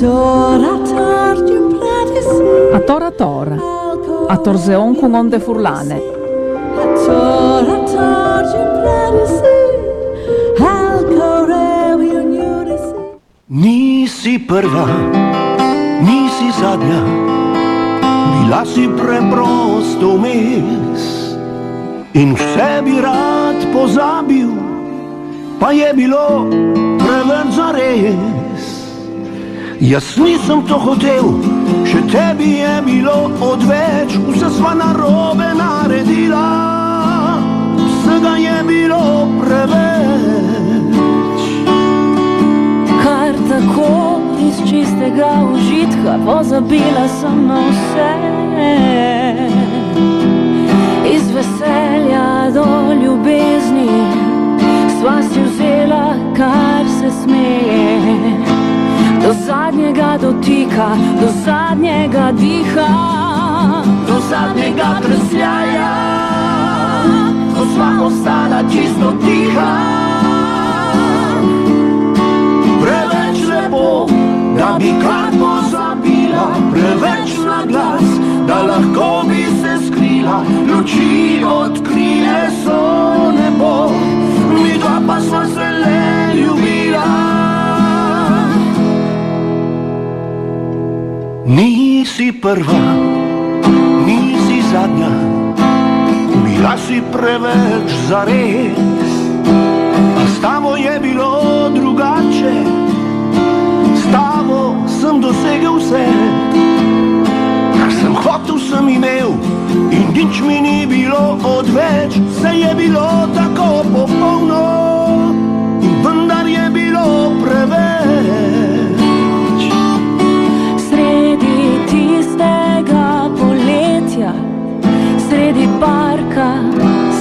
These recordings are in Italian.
A tora tora, a torzeon con onde furlane. Nisi prva, nisi zadnja, bila si preprosto vmes in vse bi rad pozabil, pa je bilo preveč za res. Jaz nisem to hotel, še tebi je bilo odveč, vse sva narobe naredila, vsega je bilo preveč. Kar tako iz čistega užitka pozabila sem na vse. Iz veselja do ljubezni sva si vzela, kar se smeje. Do zadnjega dotika, do zadnjega diha, do zadnjega trsljaja, ko sva ostala čisto tiha. Preveč lepo, da bi kar pozabila, preveč na glas, da lahko bi se skrila, luči odkrije so nebo, mi dva pa sva Nisi prva, nisi zadnja, bila si preveč zares. A s tabo je bilo drugače, s tabo sem dosegel vse, kar sem hotel, sem imel. In nič mi ni bilo odveč, vse je bilo tako popolno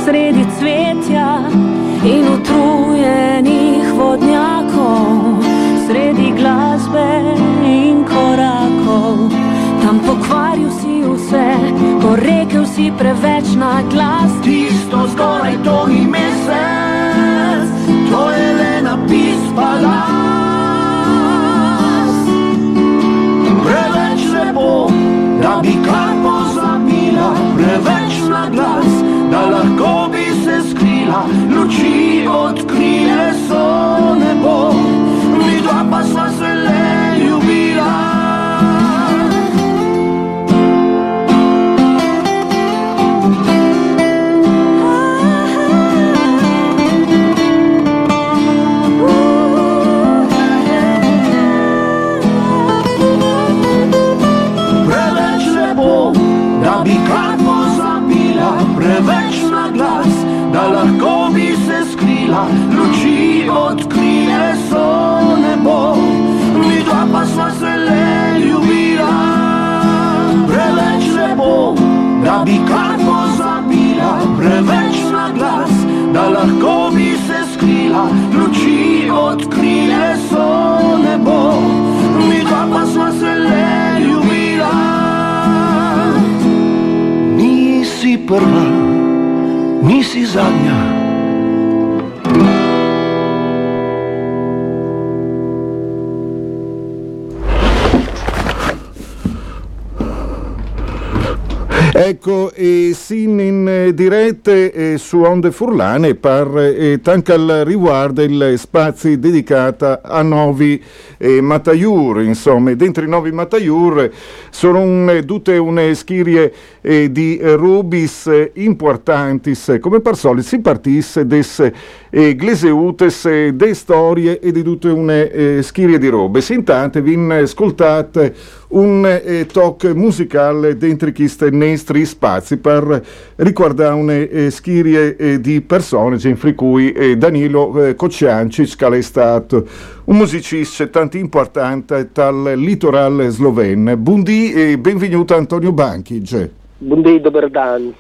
sredi cvetja in utrujenih vodnjakov, sredi glasbe in korakov. Tam pokvaril si vse, ko rekel si preveč na glas. Tisto zgoraj to ni mesec, to je le napis palas. oči odkryje sol. Eh, dirette eh, su Onde Furlane par eh, tanca al riguardo il spazio dedicato a Novi eh, Mataiur, insomma, dentro i Novi Mataiur sono un, tutte une schirie eh, di rubis eh, importantis, come per solito si partisse des eh, gleseutes eh, de storie e di tutte une eh, schirie di robe. Intanto vi ascoltate un eh, talk musicale dentro queste neste tre spazi per ricordare una eh, schirie eh, di persone, fra cui eh, Danilo eh, Kociancic, che è stato un musicista tanto importante dal litorale sloveno. Buondì e benvenuto Antonio Banchic. Buondì, Doberdan.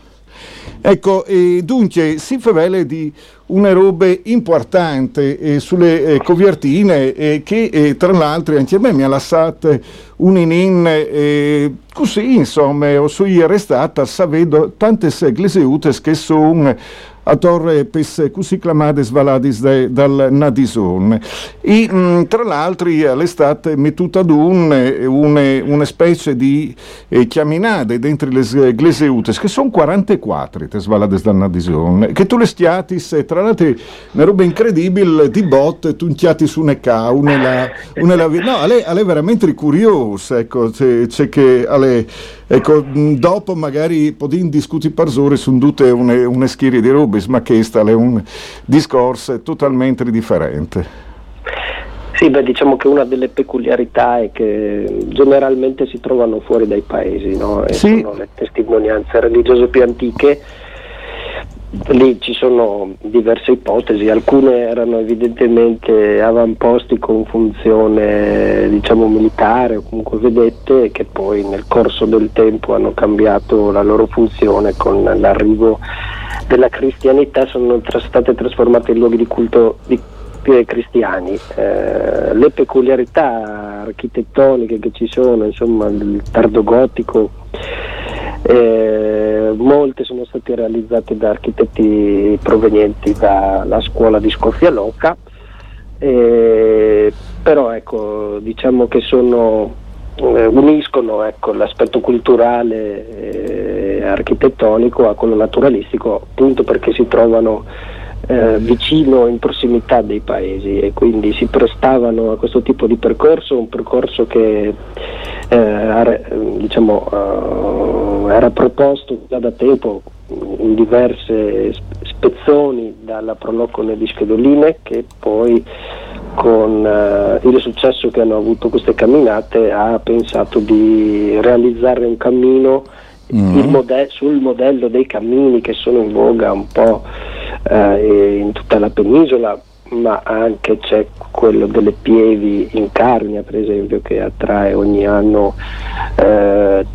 Ecco, e dunque si favela di una roba importante eh, sulle eh, covertine eh, che eh, tra l'altro anche a me mi ha lasciato un inin eh, così insomma ho sui arrestata sapendo tante ecclesiute che sono a torre pes così clamate svaladis de, dal Nadison. E mh, mm, tra l'altro l'estate mettuta ad un, une, una specie di eh, chiaminade dentro le gleseutes, che sono 44 te svalades dal Nadison, che tu le stiatis, tra l'altro una roba incredibile, di bot, tunchiati su una una la, una la, no, alle, alle veramente curioso, ecco, c'è, c'è che alle, ecco, dopo magari podin discuti parzore su tutte une, une schiere di robe, ma che è un discorso totalmente differente. Sì, beh, diciamo che una delle peculiarità è che generalmente si trovano fuori dai paesi, no? e sì. sono le testimonianze religiose più antiche. Lì ci sono diverse ipotesi, alcune erano evidentemente avamposti con funzione diciamo, militare o comunque vedette che poi nel corso del tempo hanno cambiato la loro funzione con l'arrivo della cristianità sono tra- state trasformate in luoghi di culto di cristiani. Eh, le peculiarità architettoniche che ci sono, insomma, il tardo gotico, eh, molte sono state realizzate da architetti provenienti dalla scuola di Scofialoca, eh, però ecco, diciamo che sono, eh, uniscono ecco, l'aspetto culturale e architettonico a quello naturalistico, appunto perché si trovano eh, vicino in prossimità dei paesi e quindi si prestavano a questo tipo di percorso, un percorso che eh, diciamo, era proposto già da tempo in diverse spezzoni dalla Prolocone di Schedoline che poi con uh, il successo che hanno avuto queste camminate ha pensato di realizzare un cammino mm. mode- sul modello dei cammini che sono in voga un po' eh, in tutta la penisola, ma anche c'è quello delle pievi in Carnia, per esempio, che attrae ogni anno eh,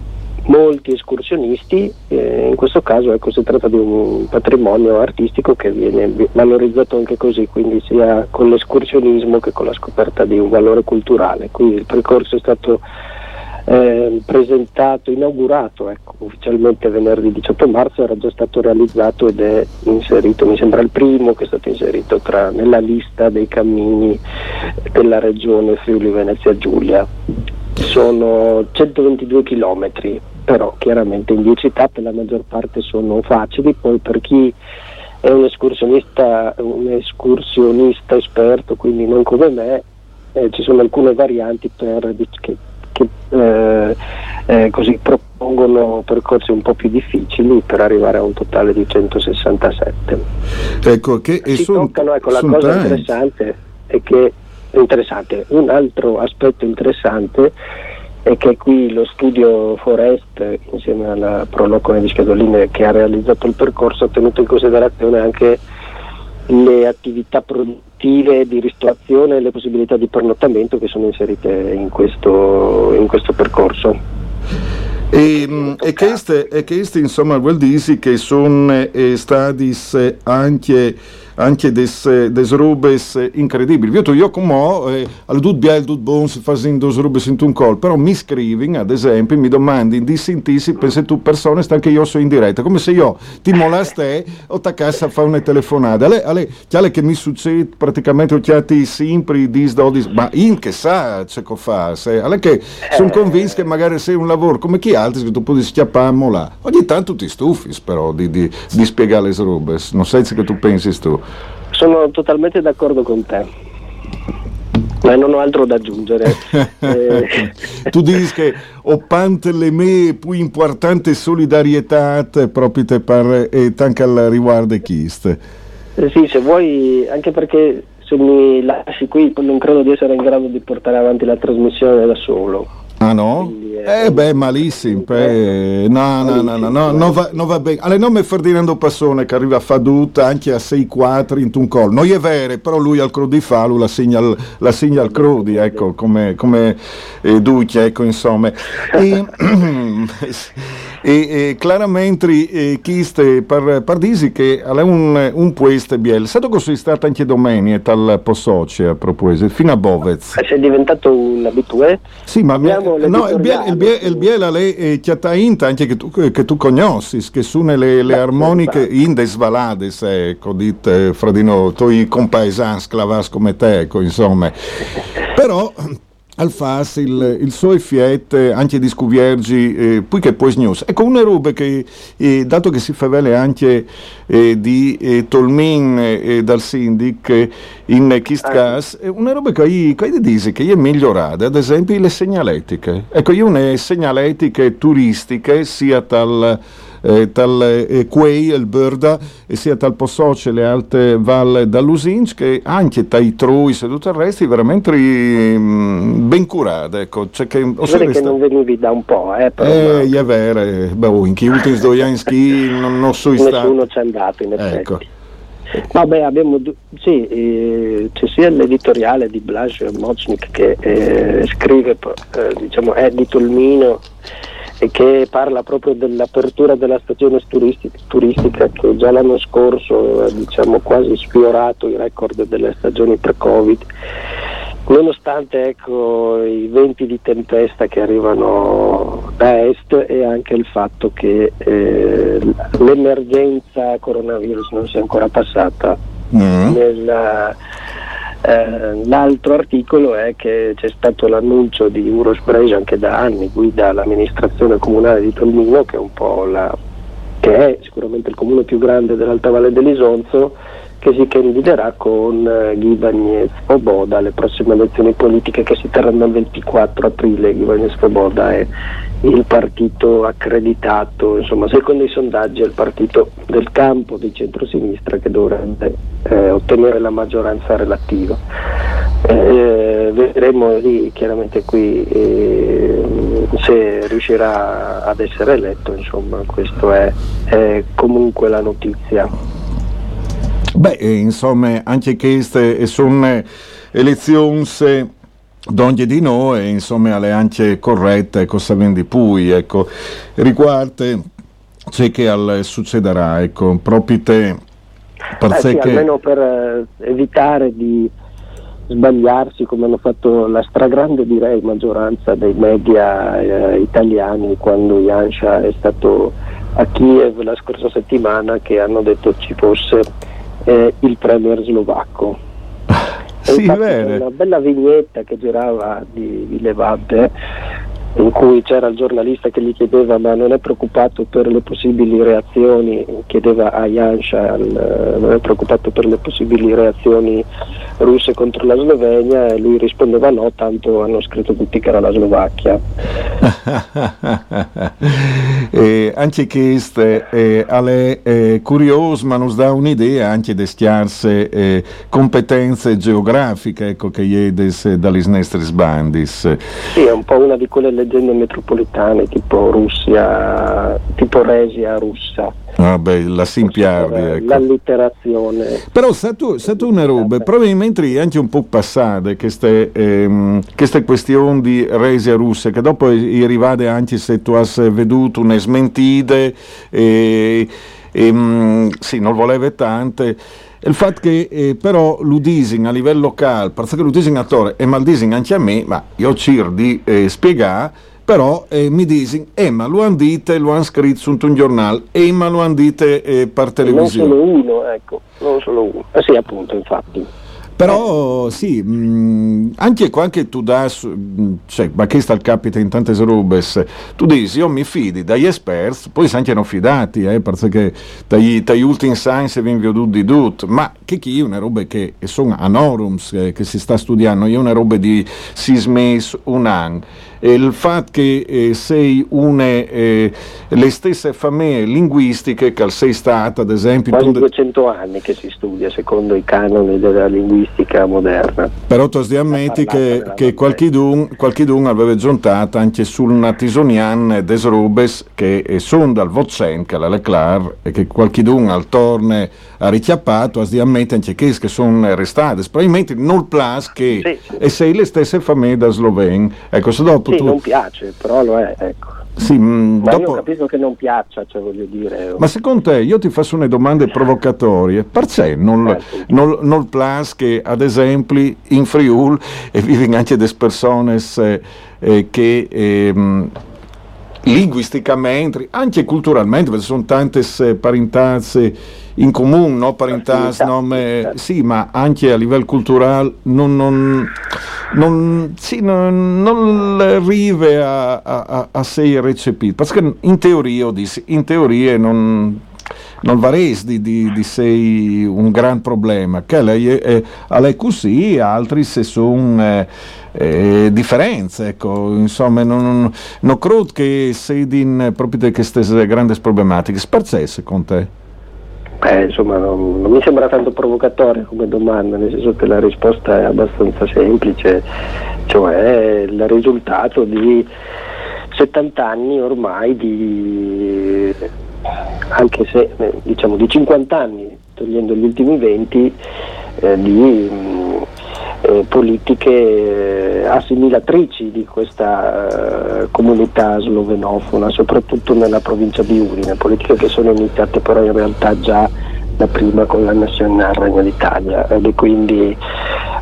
molti escursionisti. Eh, in questo caso ecco, si tratta di un patrimonio artistico che viene valorizzato anche così, quindi sia con l'escursionismo che con la scoperta di un valore culturale. Quindi il percorso è stato eh, presentato, inaugurato ecco, ufficialmente venerdì 18 marzo, era già stato realizzato ed è inserito, mi sembra il primo che è stato inserito tra, nella lista dei cammini della regione Friuli Venezia Giulia. Sono 122 chilometri, però chiaramente in 10 tappe la maggior parte sono facili, poi per chi è un escursionista, un escursionista esperto, quindi non come me, eh, ci sono alcune varianti per, che che eh, eh, così propongono percorsi un po' più difficili per arrivare a un totale di 167. Ecco, che si son, toccano, ecco, la cosa tanti. interessante è che interessante, un altro aspetto interessante è che qui lo studio Forest insieme alla Prolocone di Schedoline che ha realizzato il percorso ha tenuto in considerazione anche le attività produttive di ristorazione e le possibilità di pernottamento che sono inserite in questo, in questo percorso. E, mm, e, queste, e queste insomma vuol dire che sono eh, stati anche anche des, des rubes incredibili. Io, io come eh, al dut biel, dut bon, si fa in dos rubes in un col, però mi scrivi, ad esempio, mi domandi in dissintissi, pensi tu persone, sta anche io sono in diretta, come se io ti moleste o ta casa fa una telefonata. Ale, ale, chiale che mi succede praticamente, ho chiati sempre dis dodis, ma in che sa c'è che fa, se, che sono convinto che magari sei un lavoro come chi altri che tu puoi schiappare là. Ogni tanto ti stufi però di, di, di spiegare le rubes, non sai che tu pensi tu. Sono totalmente d'accordo con te. Ma non ho altro da aggiungere. eh. tu dici che ho pante le me più importante solidarietà proprio per e anche al riguardo chiste. Eh sì, se vuoi, anche perché se mi lasci qui non credo di essere in grado di portare avanti la trasmissione da solo. Ah, no? Eh beh, malissimo. Beh, no, no, no, no, no, non va, non va bene. Alle nome Ferdinando Passone che arriva a Faduta anche a 6-4 in un col. Non è vero, però lui al Crudi fa, lui la segna la segna al Crudi, ecco, come, come eh, Duccia, ecco, insomma. E, e, e chiaramente eh, chiste per, per disi che è un, un pueste biel. Sato così stata anche domenica tal Possoce a proposito, fino a Bovez. Sei diventato un abitué? Sì, ma no, il biel, il biel, il biel è eh, chiatainta anche che tu, che tu conosci, che sono le, le armoniche in des valades, ecco, dite, fra di noi, tu compaesani sclavas come te, ecco, insomma. Però al FAS il, il suo fiette anche di scuviergi eh, poi che poi news. Ecco una roba che eh, dato che si fa vele anche eh, di eh, Tolmin eh, dal Sindic eh, in Kistgas è una roba che io, che dice che è migliorata ad esempio le segnaletiche. Ecco io una segnaletiche turistiche sia tal eh, tal eh, Quei, il Birda, e sia tal Possoce, le alte valle dall'Usinc, che anche tai Truis e tutto il resto, veramente mh, mm, ben curate. Ecco. Cioè che, che non venivi da un po', eh? Però, eh, ma... è vero, eh, beh, in chi ultimi due anni non, non so. Nessuno c'è andato, in effetti. Ecco. Vabbè, abbiamo, sì, eh, c'è sia l'editoriale di Blas Mocnik che eh, scrive, eh, diciamo, è di Tolmino e che parla proprio dell'apertura della stazione turistica, turistica che già l'anno scorso ha diciamo, quasi sfiorato i record delle stagioni pre-Covid. Nonostante ecco, i venti di tempesta che arrivano da est e anche il fatto che eh, l'emergenza coronavirus non sia ancora passata mm. nella, eh, l'altro articolo è che c'è stato l'annuncio di Urospray anche da anni, guida l'amministrazione comunale di Tolmino, che è, la, che è sicuramente il comune più grande dell'Alta Valle dell'Isonzo, che si candiderà con eh, Ghibagnez Svoboda alle prossime elezioni politiche che si terranno il 24 aprile. Ghibagnez Svoboda è il partito accreditato, insomma, secondo i sondaggi è il partito del campo di centrosinistra che dovrebbe eh, ottenere la maggioranza relativa. Eh, vedremo lì chiaramente qui eh, se riuscirà ad essere eletto, insomma, questa è, è comunque la notizia. Beh, insomma, anche queste sono elezioni Donde di noi, insomma, le anche corrette, cosa vendi pui, ecco, riguardo c'è che al, succederà, ecco, proprio te, per eh sì, che... almeno per eh, evitare di sbagliarsi come hanno fatto la stragrande direi maggioranza dei media eh, italiani quando Yansha è stato a Kiev la scorsa settimana che hanno detto ci fosse eh, il premier slovacco sì, vero. Una bella vignetta che girava di, di Levante in cui c'era il giornalista che gli chiedeva ma non è preoccupato per le possibili reazioni, chiedeva a Jansha, non è preoccupato per le possibili reazioni russe contro la Slovenia e lui rispondeva no, tanto hanno scritto tutti che era la Slovacchia. eh, anche questo eh, è eh, curioso ma nos dà un'idea anche di stiarse eh, competenze geografiche ecco, che jedes dalle nostre bandis. Sì, è un po' una di quelle leggende metropolitane tipo Russia, tipo Resia russa. Ah beh, la simpiardi, ecco. l'allitterazione. Però sa tu, sa tu una roba, probabilmente anche un po' passate queste, ehm, queste questioni di resia russa, che dopo arrivate anche se tu hai veduto una smentite, e, e, mm, sì, non voleva tante il fatto che eh, però l'udising a livello locale, perché l'udising attore e maldising anche a me, ma io cerco di eh, spiegare, però eh, mi dicono, eh ma lo hanno dite, lo hanno scritto su un giornale, eh ma lo hanno dite eh, per televisione. Non solo uno, ecco, non solo uno. Eh sì, appunto, infatti. Però sì, mh, mm, anche quando tu dai, mm, cioè, ma che sta il capita in tante rubes, tu dici io mi fidi dagli esperti, poi si anche non fidati, eh, perché dagli, dagli ultimi science vi veduto di tutto, ma che chi è una roba che sono anorums, eh, che si sta studiando, è una roba di sei mesi, un anno il fatto che eh, sei une eh, le stesse famiglie linguistiche che sei stata ad esempio quasi 200 anni che si studia secondo i canoni della linguistica moderna. Però tu ti ammetti che, che qualchidun, qualchidun aveva giuntato anche sul natisonian des rubes che sono dal Vozen, che la Leclar, e che qualchidun al torne ha richiappato, ti ammetti anche che, che sono restate, probabilmente non plus che sì, sì. e sei le stesse famiglie da Sloven. Ecco, se dopo sì, tu... non piace, però lo è, ecco. Sì, ma dopo... io capisco che non piaccia, cioè voglio dire. Ma secondo te, io ti faccio una domande provocatorie, perché non, eh, non, non plus che ad esempio in Friul e vivono anche delle persone eh, che eh, linguisticamente, anche culturalmente, perché sono tante parentanze in comune, no? parentas, nome, sì, ma anche a livello culturale non, non, non, sì, non, non arriva a, a, a essere recepito, perché in teoria, in teoria non, non varesti di, di, di sei un gran problema, che lei è, è così, altri se sono... Eh, eh, differenze, ecco, insomma, non, non credo che sei in proprio di queste grandi problematiche, sparzesse con te? Eh, insomma, non, non, mi sembra tanto provocatoria come domanda, nel senso che la risposta è abbastanza semplice, cioè il risultato di 70 anni ormai di anche se diciamo di 50 anni, togliendo gli ultimi 20, eh, di eh, politiche eh, assimilatrici di questa eh, comunità slovenofona, soprattutto nella provincia di Udine, politiche che sono iniziate però in realtà già da prima con l'annessione al Regno d'Italia e quindi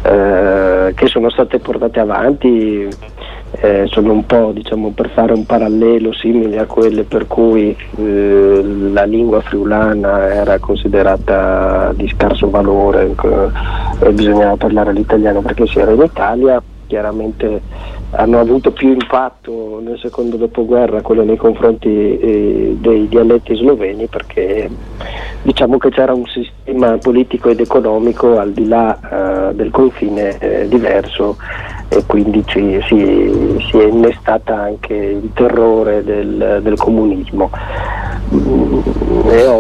eh, che sono state portate avanti eh, sono un po' diciamo, per fare un parallelo simile a quelle per cui eh, la lingua friulana era considerata di scarso valore eh, e bisognava parlare l'italiano perché si era in Italia, chiaramente hanno avuto più impatto nel secondo dopoguerra quello nei confronti eh, dei dialetti sloveni perché diciamo che c'era un sistema politico ed economico al di là eh, del confine diverso e quindi ci, si, si, è innestata anche il terrore del, del comunismo. Mm,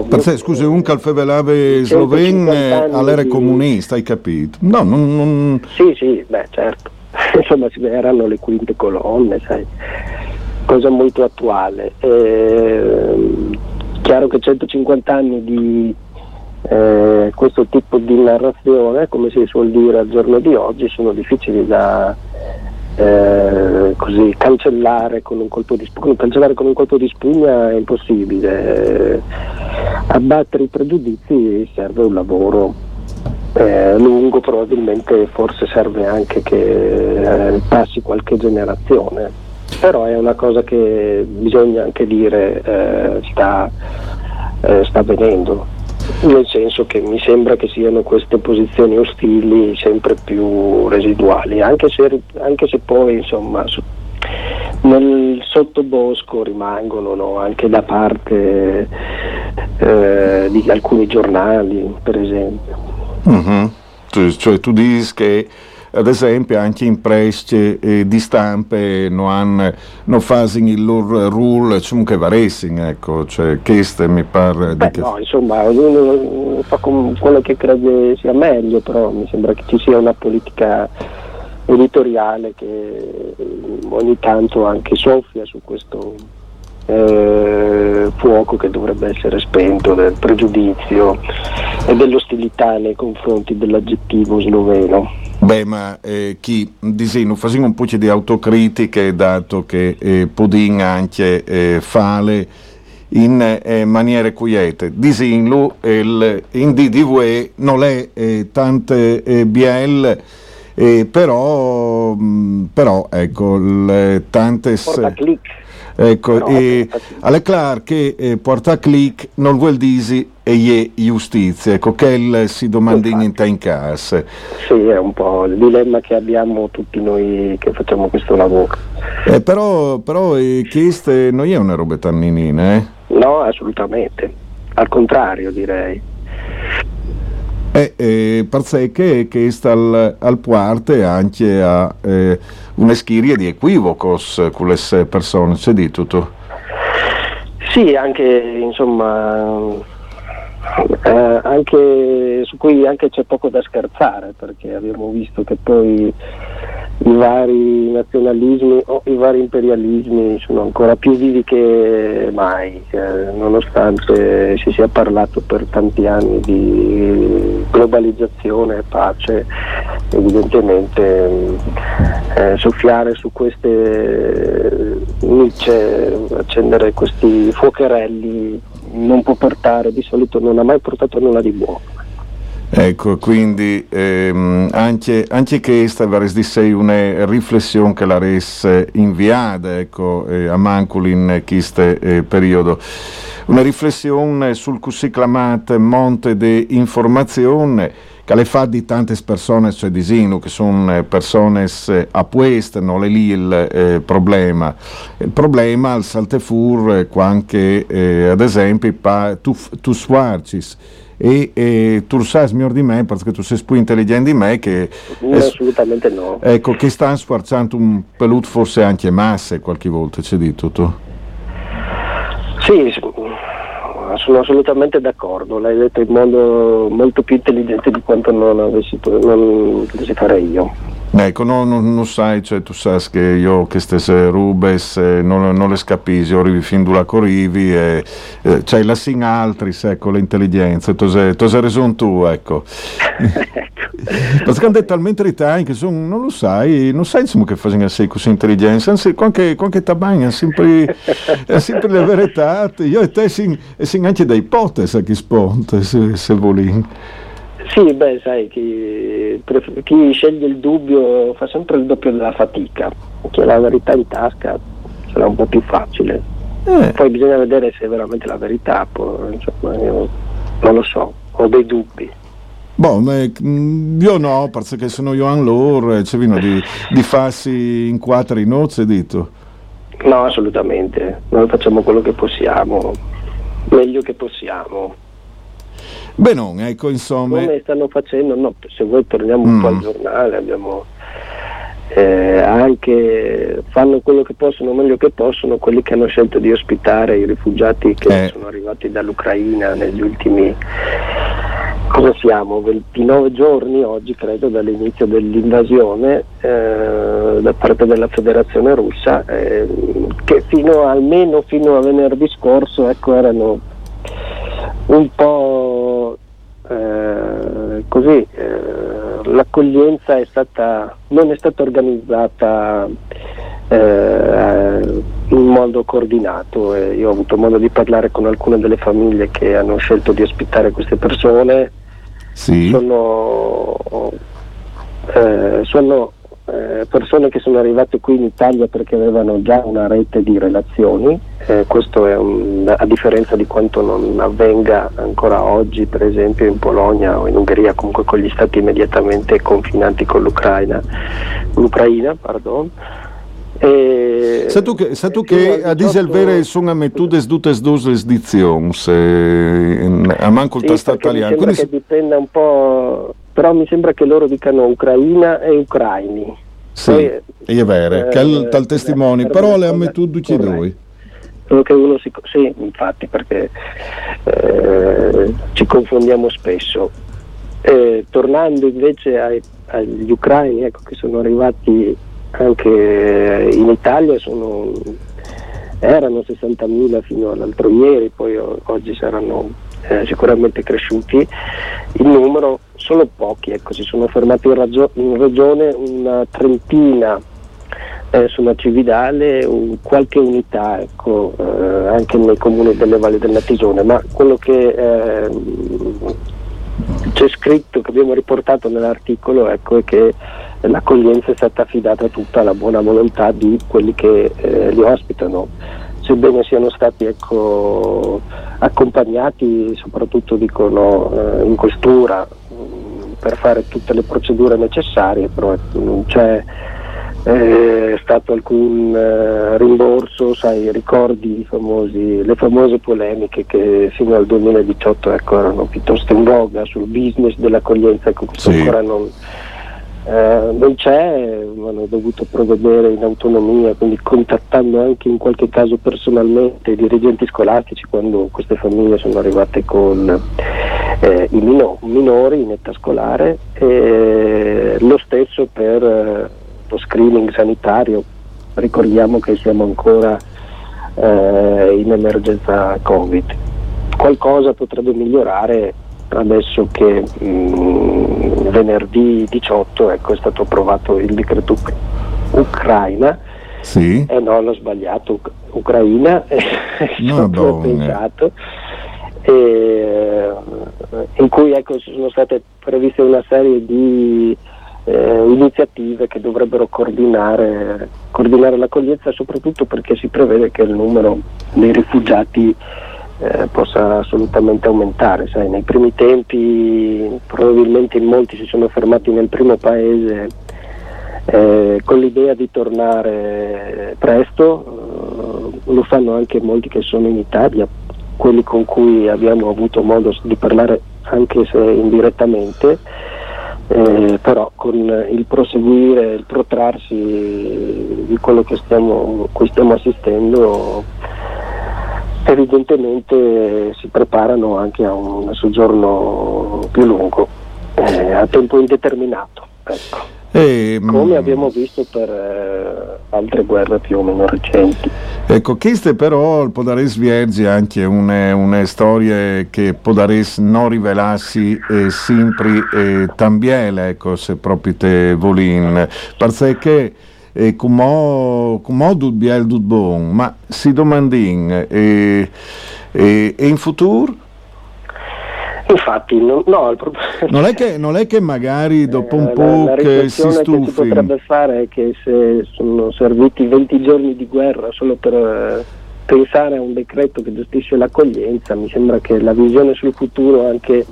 per te, scusi, un calfevelave sloven all'era di... comunista, hai capito? No, non, non... Sì, sì, beh certo, insomma erano le quinte colonne, sai, cosa molto attuale. Eh, chiaro che 150 anni di eh, questo tipo di narrazione, come si suol dire al giorno di oggi, sono difficili da eh, così, cancellare, con un colpo di spugna, cancellare con un colpo di spugna è impossibile. Eh, abbattere i pregiudizi serve un lavoro eh, lungo, probabilmente forse serve anche che eh, passi qualche generazione, però è una cosa che bisogna anche dire eh, sta, sta avvenendo nel senso che mi sembra che siano queste posizioni ostili sempre più residuali, anche se, anche se poi insomma nel sottobosco rimangono no? anche da parte eh, di alcuni giornali per esempio. Mm-hmm. Cioè tu dici che ad esempio anche in presse eh, di stampe non, hanno, non fanno il loro rule, comunque varessing, ecco, cioè queste mi pare... Beh, che... No, insomma, ognuno fa con quello che crede sia meglio, però mi sembra che ci sia una politica editoriale che ogni tanto anche soffia su questo eh, fuoco che dovrebbe essere spento del pregiudizio e dell'ostilità nei confronti dell'aggettivo sloveno. Beh, ma eh, chi disegno, facciamo un po' di autocritiche, dato che eh, Pudin anche eh, fale in eh, maniere quiete. Disegno, il, in DDV non è eh, tante eh, BL, eh, però, mh, mm, però, ecco, le, tante... Porta click Ecco, no, e alle clar che eh, porta clic non vuol dire e è giustizia, ecco che il si domanda in in casa. Sì, è un po' il dilemma che abbiamo tutti noi che facciamo questo lavoro. Eh, però, però eh, questo non è una roba tanninina, eh? No, assolutamente, al contrario direi. E eh, per che, che sta al, al parte anche a eh, una schiria di equivocos con le persone, c'è di tutto? Sì, anche insomma eh, anche, su cui anche c'è poco da scherzare perché abbiamo visto che poi i vari nazionalismi o i vari imperialismi sono ancora più vivi che mai, eh, nonostante si sia parlato per tanti anni di globalizzazione e pace, evidentemente eh, soffiare su queste micce, accendere questi fuocherelli non può portare, di solito non ha mai portato nulla di buono. Ecco, quindi ehm, anche, anche, questa di sé una riflessione che la res inviata ecco, eh, a Mancul in questo eh, periodo. Una riflessione sul così chiamato monte di informazione che le fa di tante persone, cioè di Sinu, che sono persone a questo, non è lì il eh, problema. Il problema al saltefur, eh, anche eh, ad esempio, pa, tu, tu swarcis e, e tu sai miglior di me perché tu sei più intelligente di me che no, assolutamente no. Ecco che stanno sforzando un pelut forse anche masse qualche volta c'è di tutto sì sono assolutamente d'accordo. L'hai detto in modo molto più intelligente di quanto non avessi, non potessi fare io Ecco, no, no, non sai, cioè, tu sai che io che stesse rubes eh, non, non, le scapisi, arrivi fin dove corrivi e eh, c'hai la sin altri, ecco, l'intelligenza, tu sei ragione tu, ecco. Perché hanno detto talmente ritagni che sono, non lo sai, non sai insomma che fanno sei così intelligenza, anzi, qualche, qualche tabagna è sempre, sempre la verità, io e te siamo anche dei ipotesi a chi sponte, se, se volin. Sì, beh, sai, chi, chi, sceglie il dubbio fa sempre il doppio della fatica, chi ha la verità in tasca sarà un po' più facile. Eh. Poi bisogna vedere se è veramente la verità, poi, insomma, io non lo so, ho dei dubbi. Boh, mm, io no, perché sono io an loro, cioè vino di, di farsi in quattro nozze, dito. No, assolutamente, noi facciamo quello che possiamo, meglio che possiamo. Beh, non, ecco, insomma. Come stanno facendo? No, se vuoi torniamo mm. un po' mm. al giornale, abbiamo eh, anche fanno quello che possono, meglio che possono, quelli che hanno scelto di ospitare i rifugiati che eh. sono arrivati dall'Ucraina negli ultimi cosa siamo? 29 giorni oggi credo dall'inizio dell'invasione eh, da parte della federazione russa eh, che fino almeno fino a venerdì scorso ecco, erano un po' eh, così, eh, l'accoglienza è stata, non è stata organizzata eh, in modo coordinato. io ho avuto modo di parlare con alcune delle famiglie che hanno scelto di ospitare queste persone. Sì. Sono, eh, sono eh, persone che sono arrivate qui in Italia perché avevano già una rete di relazioni, eh, questo è un, a differenza di quanto non avvenga ancora oggi per esempio in Polonia o in Ungheria, comunque con gli stati immediatamente confinanti con l'Ucraina, l'Ucraina pardon. E sa tu che, sa tu che a il vero sono mettude tutte e due le edizioni a manco il sì, tasto italiano. Quindi che dipenda un po' però mi sembra che loro dicano Ucraina e Ucraini. Sì, Poi, è vero, eh, che tal testimone, però le ha tu tutti e due. Solo che uno si... Sì, infatti, perché eh, ci confondiamo spesso. Eh, tornando invece ai, agli ucraini ecco, che sono arrivati anche in Italia, sono, erano 60.000 fino all'altro ieri, poi oggi saranno eh, sicuramente cresciuti il numero, solo pochi, ecco, si sono fermati in, ragio- in regione una trentina eh, sulla Cividale, un, qualche unità ecco, eh, anche nei comuni delle valli del Natisone, ma quello che eh, c'è scritto, che abbiamo riportato nell'articolo, ecco, è che l'accoglienza è stata affidata tutta alla buona volontà di quelli che eh, li ospitano sebbene siano stati ecco, accompagnati soprattutto dicono, eh, in questura mm, per fare tutte le procedure necessarie, però ecco, non c'è eh, stato alcun eh, rimborso, sai, ricordi famosi, le famose polemiche che fino al 2018 ecco, erano piuttosto in voga sul business dell'accoglienza, ecco, questo sì. ancora non, eh, non c'è, hanno dovuto provvedere in autonomia, quindi contattando anche in qualche caso personalmente i dirigenti scolastici quando queste famiglie sono arrivate con eh, i mino- minori in età scolare, e lo stesso per eh, lo screening sanitario, ricordiamo che siamo ancora eh, in emergenza Covid. Qualcosa potrebbe migliorare adesso che mh, mm, venerdì 18 ecco, è stato approvato il decreto Ucraina. Sì. Eh no, l'ho sbagliato, Uc- Ucraina, è stato pensato. E, in cui ecco, sono state previste una serie di eh, iniziative che dovrebbero coordinare, coordinare, l'accoglienza, soprattutto perché si prevede che il numero dei rifugiati eh, possa assolutamente aumentare. Sai, nei primi tempi probabilmente molti si sono fermati nel primo paese eh, con l'idea di tornare presto, eh, lo fanno anche molti che sono in Italia, quelli con cui abbiamo avuto modo di parlare anche se indirettamente eh, però con il proseguire, il protrarsi di quello che stiamo, cui stiamo assistendo, evidentemente si preparano anche a un soggiorno più lungo, eh, a tempo indeterminato. Ecco. E, ehm, come abbiamo visto per eh, altre guerre più o meno recenti. Ecco, queste però podare sviergi anche una, una storia che podare non rivelarsi eh, sempre eh, tambiele, ecco, se proprio te volin, perché eh, come dut biel dut bon, ma si domandin, e, e, e in futuro? Infatti, no, no non, è che, non, è che, magari dopo un eh, po' la, la che si stufi. che si potrebbe fare è che se sono serviti 20 giorni di guerra solo per eh, pensare a un decreto che gestisce l'accoglienza, mi sembra che la visione sul futuro anche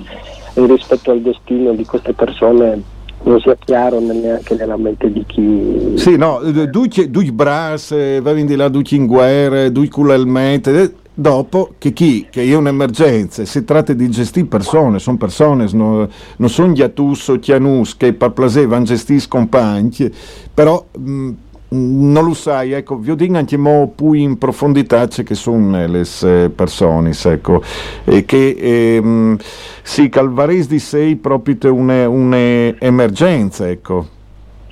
rispetto al destino di queste persone non sia chiaro neanche nella mente di chi... Sì, no, due bras, eh, va di là, due in guerra, due culalmente dopo che chi, che è un'emergenza, si tratta di gestire persone, sono persone, no, non sono gli atus o chianus che per placer vanno gestire compagni, però mh, non lo sai, ecco, vi dico anche mo più in profondità che sono le persone, ecco, e che ehm, sì, calvares di sé proprio un'emergenza, ecco.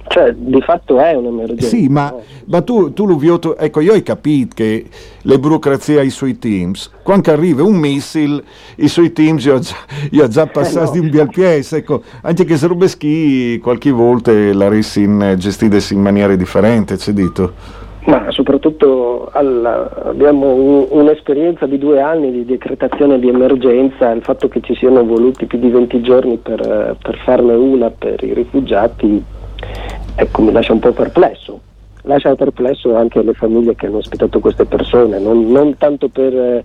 Cioè, di fatto è un'emergenza. Sì, ma, ma tu, tu lo vioto, ecco, io ho capito che le burocrazie ha i suoi teams, quando arriva un missile, i suoi teams io ho già, io già passato eh no. di un PS, ecco, anche che se robe schi qualche volta la rissin gestite in maniera differente, c'è dito. Ma soprattutto alla, abbiamo un, un'esperienza di due anni di decretazione di emergenza, il fatto che ci siano voluti più di 20 giorni per, per farne una per i rifugiati ecco, mi lascia un po' perplesso. Lascia perplesso anche le famiglie che hanno ospitato queste persone, non, non tanto per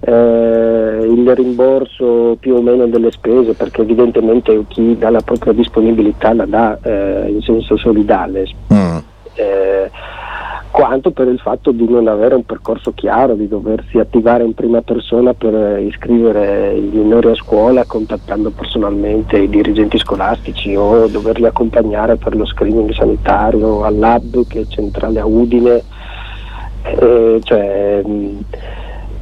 eh, il rimborso più o meno delle spese, perché evidentemente chi dà la propria disponibilità la dà eh, in senso solidale. Mm. Eh, quanto per il fatto di non avere un percorso chiaro, di doversi attivare in prima persona per iscrivere i minori a scuola contattando personalmente i dirigenti scolastici o doverli accompagnare per lo screening sanitario al lab che è centrale a Udine. Eh, cioè,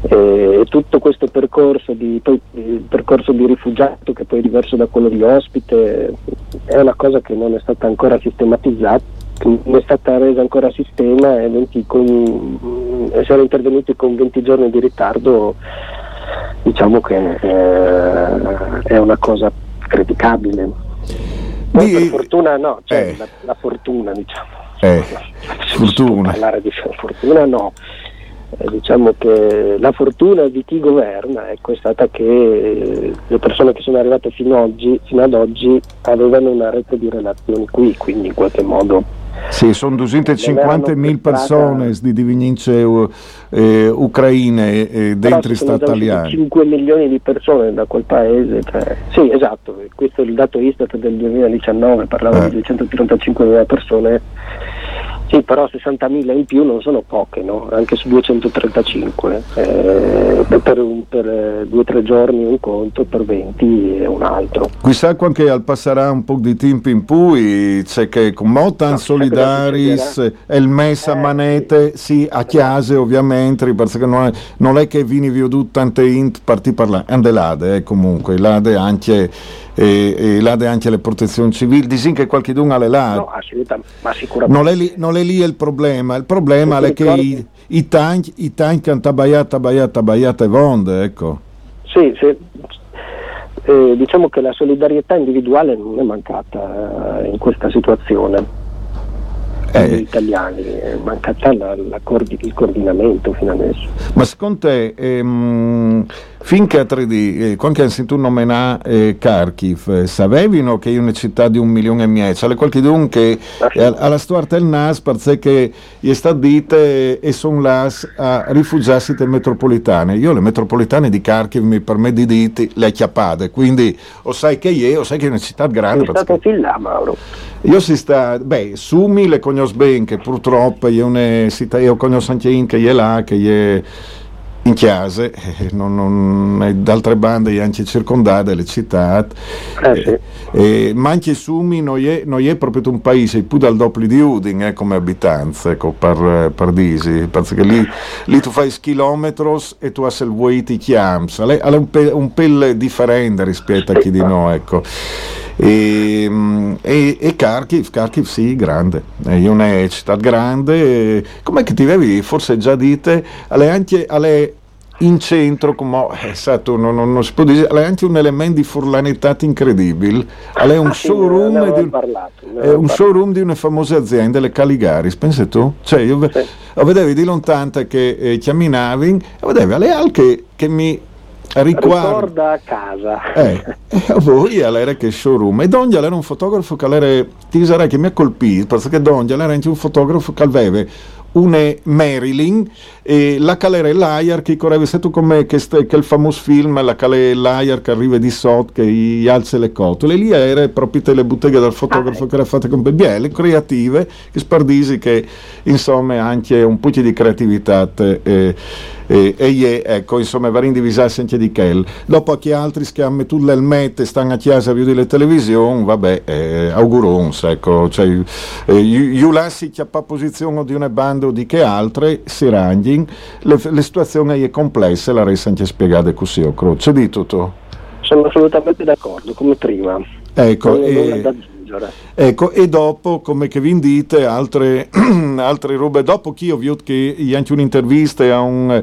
e tutto questo percorso di, poi, percorso di rifugiato che poi è diverso da quello di ospite è una cosa che non è stata ancora sistematizzata non è stata resa ancora a sistema e 20 con, essere intervenuti con 20 giorni di ritardo diciamo che eh, è una cosa criticabile. Poi per fortuna no, cioè eh. la, la, fortuna diciamo. Eh. Fortuna. Parlare di fortuna no. Eh, diciamo che la fortuna di chi governa ecco, è stata che le persone che sono arrivate fino, oggi, fino ad oggi avevano una rete di relazioni qui, quindi in qualche modo sì, sono 250.000 persone di divinince eh, ucraine eh, dentro Stato italiano. 5 milioni di persone da quel paese. Cioè, sì, esatto, questo è il dato Istat del 2019, parlava eh. di 235.000 persone Sì, però 60.000 in più non sono poche, no? anche su 235. Eh, per, per eh, due o tre giorni un conto, per 20 è un altro. Chissà quando al passerà un po' di tempo in cui c'è che con Motan no, Solidaris e il messa eh, manete, sì. sì, a chiase ovviamente, perché non è, non è che vini viuduto tante int parti parlare, andelade eh, comunque, lade anche e, e l'ade anche le protezioni civili, disin che qualche dunga le là. No, assolutamente, ma sicuramente. Non è lì, non è, lì il problema, il problema è che i, i tank, i tank hanno tabaiata, tabaiata, tabaiata e vonde, ecco. Sì, sì. Eh, diciamo che la solidarietà individuale non è mancata eh, in questa situazione eh. italiani, è mancata la, la coord- il coordinamento fino adesso. Ma secondo te, ehm, finché a 3D, eh, quando hanno sentito nominare eh, Kharkiv, eh, sapevano che è una città di un milione e mezzo? C'è qualcuno che eh, alla storia del NAS perché è stato detto e sono là a rifugiarsi delle metropolitane. Io le metropolitane di Kharkiv mi permetto di dirti le acchiappate, quindi o sai che è o sai che è una città grande. È stato fin là, Mauro. Io si sta, beh, Sumi le conosco bene, che purtroppo io, ne, io conosco anche in che è là, che è in chiase, eh, non, non, d'altre bande anche circondate le città, eh, sì. eh, ma anche Sumi non è, non è, proprio un paese, più dal doppio di Udin eh, come abitanza, ecco, per, per disi, perché lì, lì, tu fai chilometri e tu hai il vuoi ti chiami, è un, pe, un pel differente rispetto a chi di noi, ecco. E, e, e Kharkiv, Kharkiv sì, grande, è una città grande, come che ti avevi forse già dite, alle anche alle in centro, come è stato, non, non, non, si può dire, è anche un elemento di furlanità incredibile, è un, ah, showroom, di, parlato, è un showroom di una famosa azienda, le Caligaris, pensi tu? Cioè io sì. vedevo di lontano che eh, camminavi, e vedevo le alche che mi ricorda a casa. Eh, e voi all'era che showroom. E Donjal era un fotografo che, era, che mi ha colpito, perché Donjal era anche un fotografo che aveva una Marilyn e la calere l'Air che correva tu come che, che il famoso film la calere l'Air che arriva di sotto che gli alza le cotole lì era proprio le botteghe del fotografo ah, che era fatte con bielle creative che spardisi che insomma anche un po' di creatività eh, e, e ie, ecco, insomma, vari indivisarsi anche di quel. Dopo che altri che hanno messo l'elmette stanno a chiesa a vedere le televisioni, vabbè, eh, augurons, ecco, cioè, eh, io lasci che a posizione di una banda o di che altre si rangin, le, le situazioni è complesse, la resta anche spiegata così, ho croce di tutto. Sono assolutamente d'accordo, come prima. Ecco, e, ecco, e dopo, come che vi dite, altre, altre robe. Dopo che ho visto che anche un'intervista a un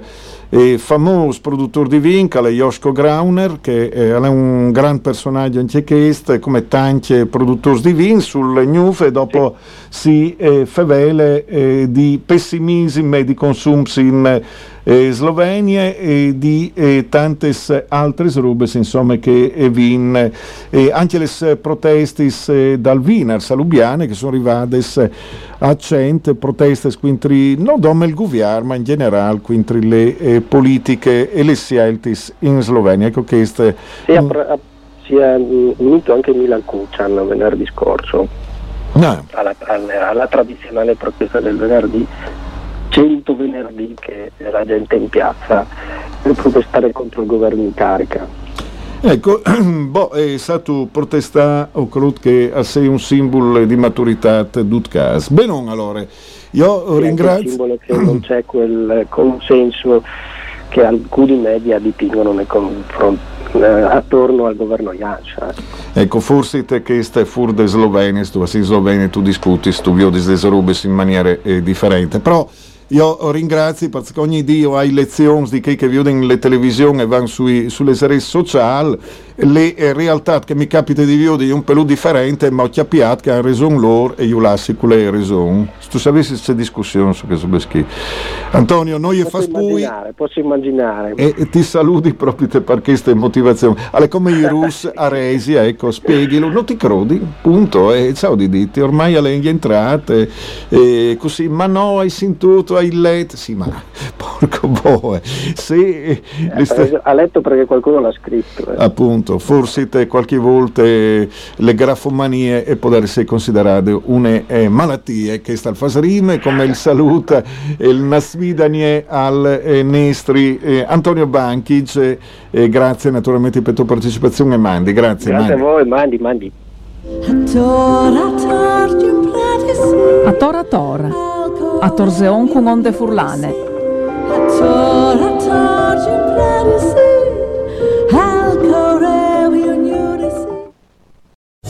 eh, famoso produttore di Vincale, Joschko Grauner, che è un gran personaggio anche questo, come tanti produttori di vin sul e dopo si eh, favele eh, di pessimismo e di consumo in eh, Slovenia e di eh, tante altre robe insomma che eh, vin eh, anche le proteste eh, dal Wiener salubiane che sono arrivate a 100 proteste quintri non dome il governo ma in generale quintri le eh, politiche e le scelte in Slovenia ecco queste si è, si è unito anche Milan Kucan venerdì scorso no. alla, alla, alla tradizionale protesta del venerdì 100 venerdì che la gente in piazza per protestare contro il governo in carica. Ecco, boh, è stato protestato, credo che sei un simbolo di maturità d'ut cas. Bene, allora, io sì, ringrazio... È un simbolo che non c'è quel consenso che alcuni media dipingono eh, attorno al governo Janša. Ecco, forse te che stai fuori da Slovenia, tu sei in Slovenia, tu discuti, tu vedi queste robe in maniera eh, differente, però io ringrazio perché ogni giorno hai lezioni di chi che vedono le televisioni e vanno sulle reti sociali le realtà che mi capita di vedere un po' differente, ma ho capito che hanno ragione loro e io lascio quelle ragioni. Se tu sapessi questa discussione su questo beschi. Antonio, noi posso fa poi posso immaginare. E, e, ti saluti proprio per queste motivazioni. Alle come i russi a Resi, ecco, spieghilo, non ti crodi, punto. E ciao di diti, ormai alle entrate, e così, ma no, hai sentito, hai letto, sì ma porco boe, se eh, sta... ha letto perché qualcuno l'ha scritto. Eh. Appunto, forse te qualche volta le grafomanie e può essere considerate una eh, malattia che sta al fasrime, come il saluta il nasvidanie al eh, Nestri eh, Antonio Banchic, eh, grazie naturalmente per la tua partecipazione Mandi, grazie. Grazie Mandi. a voi Mandi, Mandi. A tora tora, a torzeon con onde furlane.